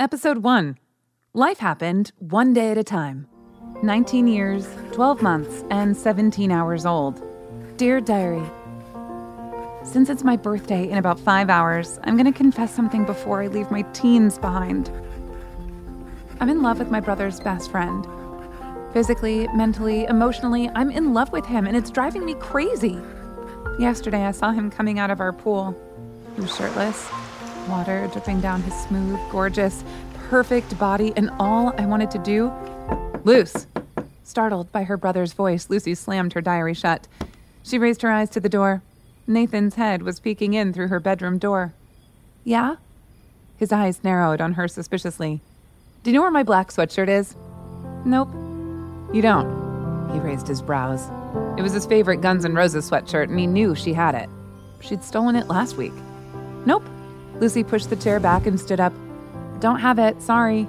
Episode 1 Life happened one day at a time. 19 years, 12 months, and 17 hours old. Dear Diary, Since it's my birthday in about five hours, I'm going to confess something before I leave my teens behind. I'm in love with my brother's best friend. Physically, mentally, emotionally, I'm in love with him, and it's driving me crazy. Yesterday, I saw him coming out of our pool. He was shirtless, water dripping down his smooth, gorgeous, perfect body, and all I wanted to do. Luce! Startled by her brother's voice, Lucy slammed her diary shut. She raised her eyes to the door. Nathan's head was peeking in through her bedroom door. Yeah? His eyes narrowed on her suspiciously. Do you know where my black sweatshirt is? Nope. You don't? He raised his brows. It was his favorite Guns N' Roses sweatshirt, and he knew she had it. She'd stolen it last week. Nope. Lucy pushed the chair back and stood up. Don't have it, sorry.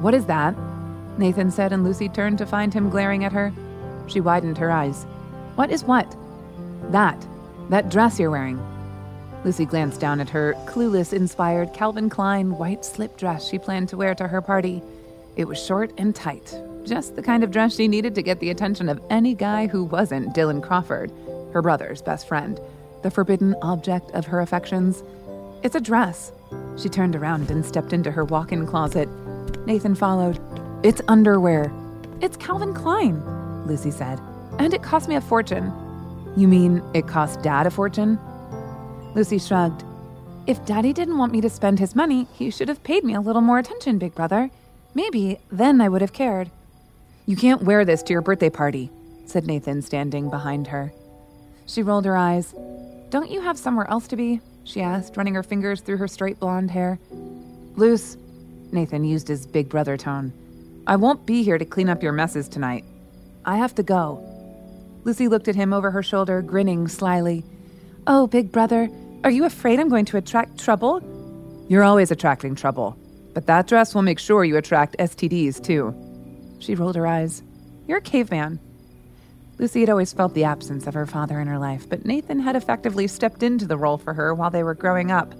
What is that? Nathan said, and Lucy turned to find him glaring at her. She widened her eyes. What is what? That. That dress you're wearing. Lucy glanced down at her clueless inspired Calvin Klein white slip dress she planned to wear to her party. It was short and tight, just the kind of dress she needed to get the attention of any guy who wasn't Dylan Crawford, her brother's best friend, the forbidden object of her affections. It's a dress. She turned around and stepped into her walk in closet. Nathan followed. It's underwear. It's Calvin Klein, Lucy said. And it cost me a fortune. You mean it cost Dad a fortune? Lucy shrugged. If Daddy didn't want me to spend his money, he should have paid me a little more attention, Big Brother. Maybe then I would have cared. You can't wear this to your birthday party, said Nathan, standing behind her. She rolled her eyes. Don't you have somewhere else to be? She asked, running her fingers through her straight blonde hair. Luce, Nathan used his big brother tone. I won't be here to clean up your messes tonight. I have to go. Lucy looked at him over her shoulder, grinning slyly. Oh, big brother, are you afraid I'm going to attract trouble? You're always attracting trouble, but that dress will make sure you attract STDs too. She rolled her eyes. You're a caveman. Lucy had always felt the absence of her father in her life, but Nathan had effectively stepped into the role for her while they were growing up.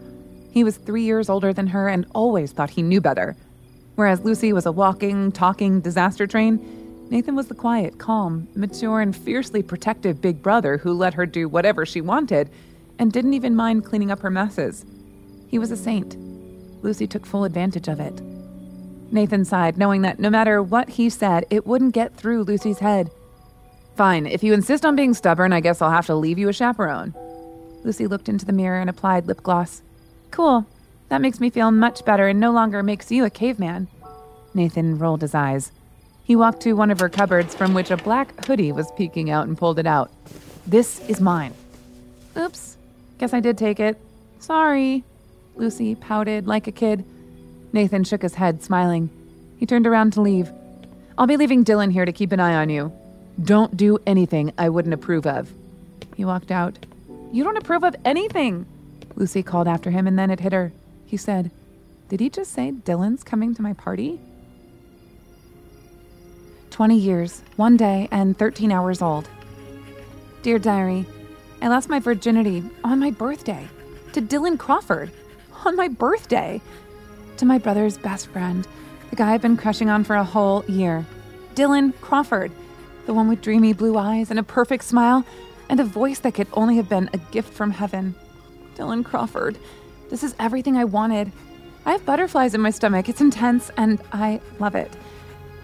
He was three years older than her and always thought he knew better. Whereas Lucy was a walking, talking disaster train, Nathan was the quiet, calm, mature, and fiercely protective big brother who let her do whatever she wanted and didn't even mind cleaning up her messes. He was a saint. Lucy took full advantage of it. Nathan sighed, knowing that no matter what he said, it wouldn't get through Lucy's head. Fine, if you insist on being stubborn, I guess I'll have to leave you a chaperone. Lucy looked into the mirror and applied lip gloss. Cool. That makes me feel much better and no longer makes you a caveman. Nathan rolled his eyes. He walked to one of her cupboards from which a black hoodie was peeking out and pulled it out. This is mine. Oops. Guess I did take it. Sorry. Lucy pouted like a kid. Nathan shook his head, smiling. He turned around to leave. I'll be leaving Dylan here to keep an eye on you. Don't do anything I wouldn't approve of. He walked out. You don't approve of anything, Lucy called after him, and then it hit her. He said, Did he just say Dylan's coming to my party? 20 years, one day, and 13 hours old. Dear Diary, I lost my virginity on my birthday to Dylan Crawford on my birthday to my brother's best friend, the guy I've been crushing on for a whole year. Dylan Crawford, the one with dreamy blue eyes and a perfect smile and a voice that could only have been a gift from heaven. Dylan Crawford, this is everything I wanted. I have butterflies in my stomach. It's intense and I love it.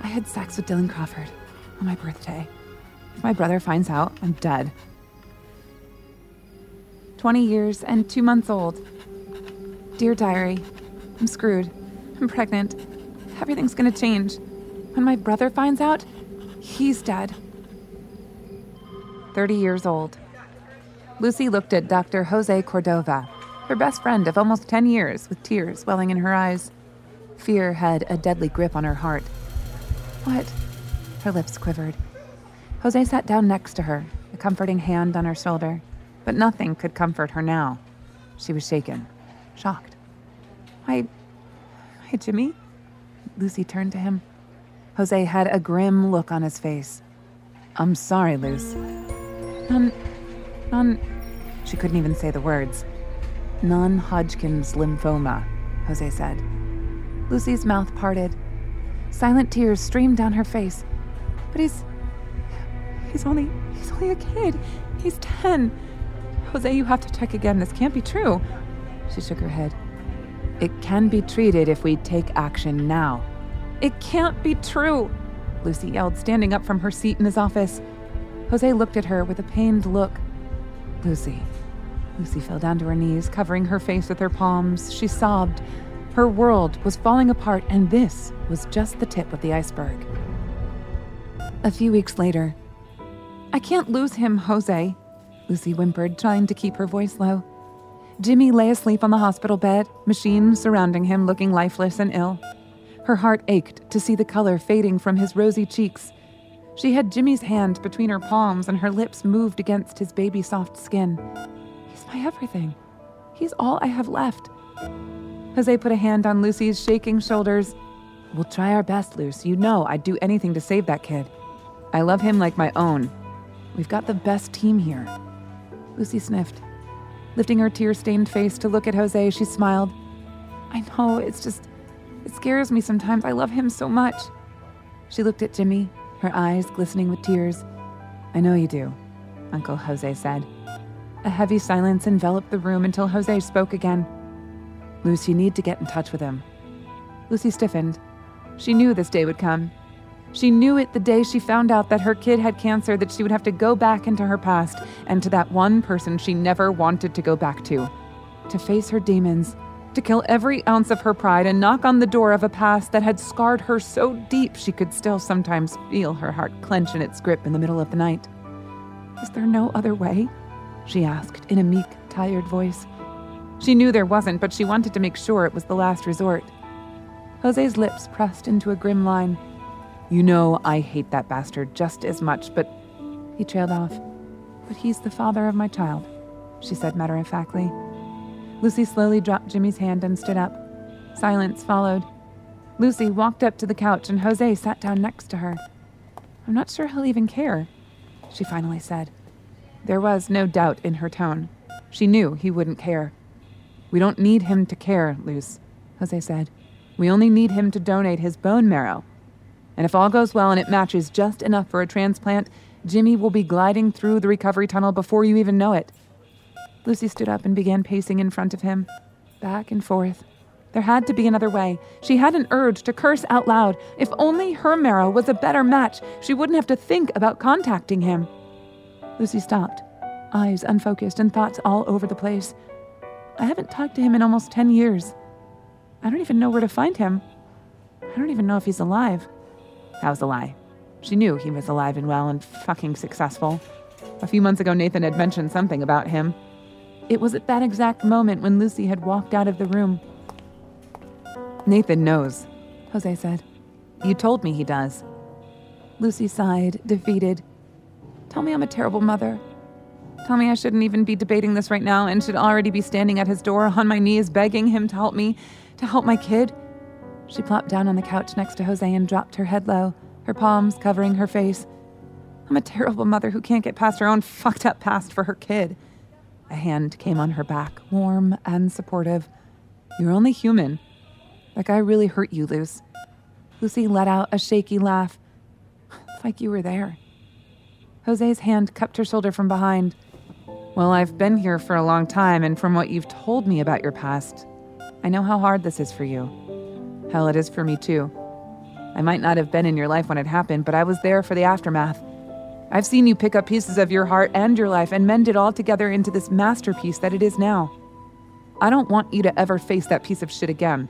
I had sex with Dylan Crawford on my birthday. If my brother finds out, I'm dead. 20 years and two months old. Dear Diary, I'm screwed. I'm pregnant. Everything's gonna change. When my brother finds out, he's dead. 30 years old. Lucy looked at Dr. Jose Cordova, her best friend of almost 10 years, with tears welling in her eyes. Fear had a deadly grip on her heart. What? Her lips quivered. Jose sat down next to her, a comforting hand on her shoulder, but nothing could comfort her now. She was shaken, shocked. Why, why, Jimmy? Lucy turned to him. Jose had a grim look on his face. I'm sorry, Luce. None, none, she couldn't even say the words. Non Hodgkin's lymphoma, Jose said. Lucy's mouth parted. Silent tears streamed down her face. But he's. He's only. He's only a kid. He's 10. Jose, you have to check again. This can't be true. She shook her head. It can be treated if we take action now. It can't be true, Lucy yelled, standing up from her seat in his office. Jose looked at her with a pained look. Lucy. Lucy fell down to her knees, covering her face with her palms. She sobbed. Her world was falling apart, and this was just the tip of the iceberg. A few weeks later, I can't lose him, Jose, Lucy whimpered, trying to keep her voice low. Jimmy lay asleep on the hospital bed, machines surrounding him looking lifeless and ill. Her heart ached to see the color fading from his rosy cheeks. She had Jimmy's hand between her palms, and her lips moved against his baby soft skin. He's my everything. He's all I have left. Jose put a hand on Lucy's shaking shoulders. We'll try our best, Luce. You know I'd do anything to save that kid. I love him like my own. We've got the best team here. Lucy sniffed. Lifting her tear stained face to look at Jose, she smiled. I know, it's just. It scares me sometimes. I love him so much. She looked at Jimmy, her eyes glistening with tears. I know you do, Uncle Jose said. A heavy silence enveloped the room until Jose spoke again. Lucy, you need to get in touch with him. Lucy stiffened. She knew this day would come. She knew it the day she found out that her kid had cancer, that she would have to go back into her past and to that one person she never wanted to go back to. To face her demons, to kill every ounce of her pride and knock on the door of a past that had scarred her so deep she could still sometimes feel her heart clench in its grip in the middle of the night. Is there no other way? She asked in a meek, tired voice. She knew there wasn't, but she wanted to make sure it was the last resort. Jose's lips pressed into a grim line. You know, I hate that bastard just as much, but. He trailed off. But he's the father of my child, she said matter of factly. Lucy slowly dropped Jimmy's hand and stood up. Silence followed. Lucy walked up to the couch and Jose sat down next to her. I'm not sure he'll even care, she finally said. There was no doubt in her tone. She knew he wouldn't care. We don't need him to care, Luce, Jose said. We only need him to donate his bone marrow and if all goes well and it matches just enough for a transplant, Jimmy will be gliding through the recovery tunnel before you even know it. Lucy stood up and began pacing in front of him, back and forth. There had to be another way. She had an urge to curse out loud. If only her marrow was a better match, she wouldn't have to think about contacting him. Lucy stopped, eyes unfocused and thoughts all over the place. I haven't talked to him in almost 10 years. I don't even know where to find him. I don't even know if he's alive. That was a lie. She knew he was alive and well and fucking successful. A few months ago, Nathan had mentioned something about him. It was at that exact moment when Lucy had walked out of the room. Nathan knows, Jose said. You told me he does. Lucy sighed, defeated. Tell me I'm a terrible mother. Tell me I shouldn't even be debating this right now and should already be standing at his door on my knees begging him to help me, to help my kid. She plopped down on the couch next to Jose and dropped her head low, her palms covering her face. I'm a terrible mother who can't get past her own fucked up past for her kid. A hand came on her back, warm and supportive. You're only human. That guy really hurt you, Luce. Lucy let out a shaky laugh. It's like you were there. Jose's hand cupped her shoulder from behind. Well, I've been here for a long time, and from what you've told me about your past, I know how hard this is for you. Hell, it is for me too. I might not have been in your life when it happened, but I was there for the aftermath. I've seen you pick up pieces of your heart and your life and mend it all together into this masterpiece that it is now. I don't want you to ever face that piece of shit again.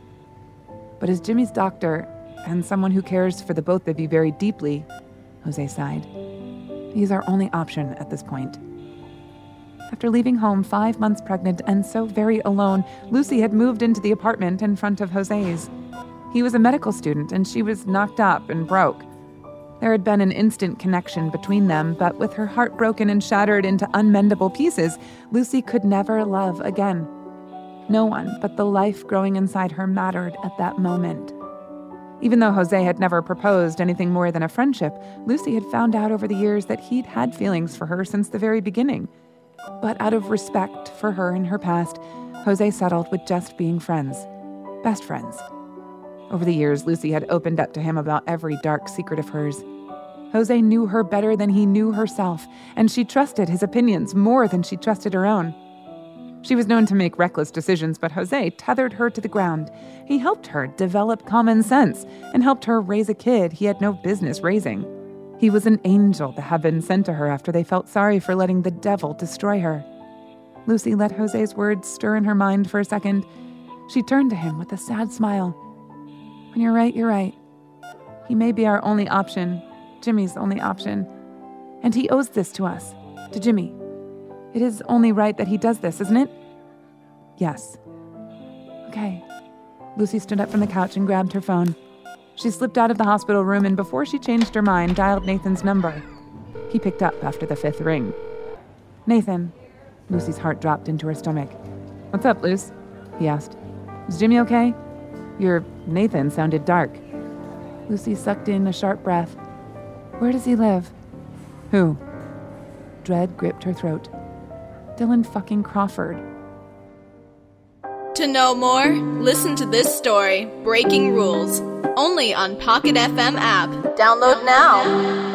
But as Jimmy's doctor and someone who cares for the both of you very deeply, Jose sighed, he's our only option at this point. After leaving home five months pregnant and so very alone, Lucy had moved into the apartment in front of Jose's. He was a medical student and she was knocked up and broke. There had been an instant connection between them, but with her heart broken and shattered into unmendable pieces, Lucy could never love again. No one but the life growing inside her mattered at that moment. Even though Jose had never proposed anything more than a friendship, Lucy had found out over the years that he'd had feelings for her since the very beginning. But out of respect for her and her past, Jose settled with just being friends. Best friends. Over the years, Lucy had opened up to him about every dark secret of hers. Jose knew her better than he knew herself, and she trusted his opinions more than she trusted her own. She was known to make reckless decisions, but Jose tethered her to the ground. He helped her develop common sense and helped her raise a kid he had no business raising. He was an angel the heaven sent to her after they felt sorry for letting the devil destroy her. Lucy let Jose's words stir in her mind for a second. She turned to him with a sad smile. You're right, you're right. He may be our only option, Jimmy's only option. And he owes this to us, to Jimmy. It is only right that he does this, isn't it? Yes. Okay. Lucy stood up from the couch and grabbed her phone. She slipped out of the hospital room and before she changed her mind, dialed Nathan's number. He picked up after the fifth ring. Nathan. Lucy's heart dropped into her stomach. What's up, Luce? He asked. Is Jimmy okay? Your Nathan sounded dark. Lucy sucked in a sharp breath. Where does he live? Who? Dread gripped her throat. Dylan fucking Crawford. To know more, listen to this story, Breaking Rules, only on Pocket FM app. Download now.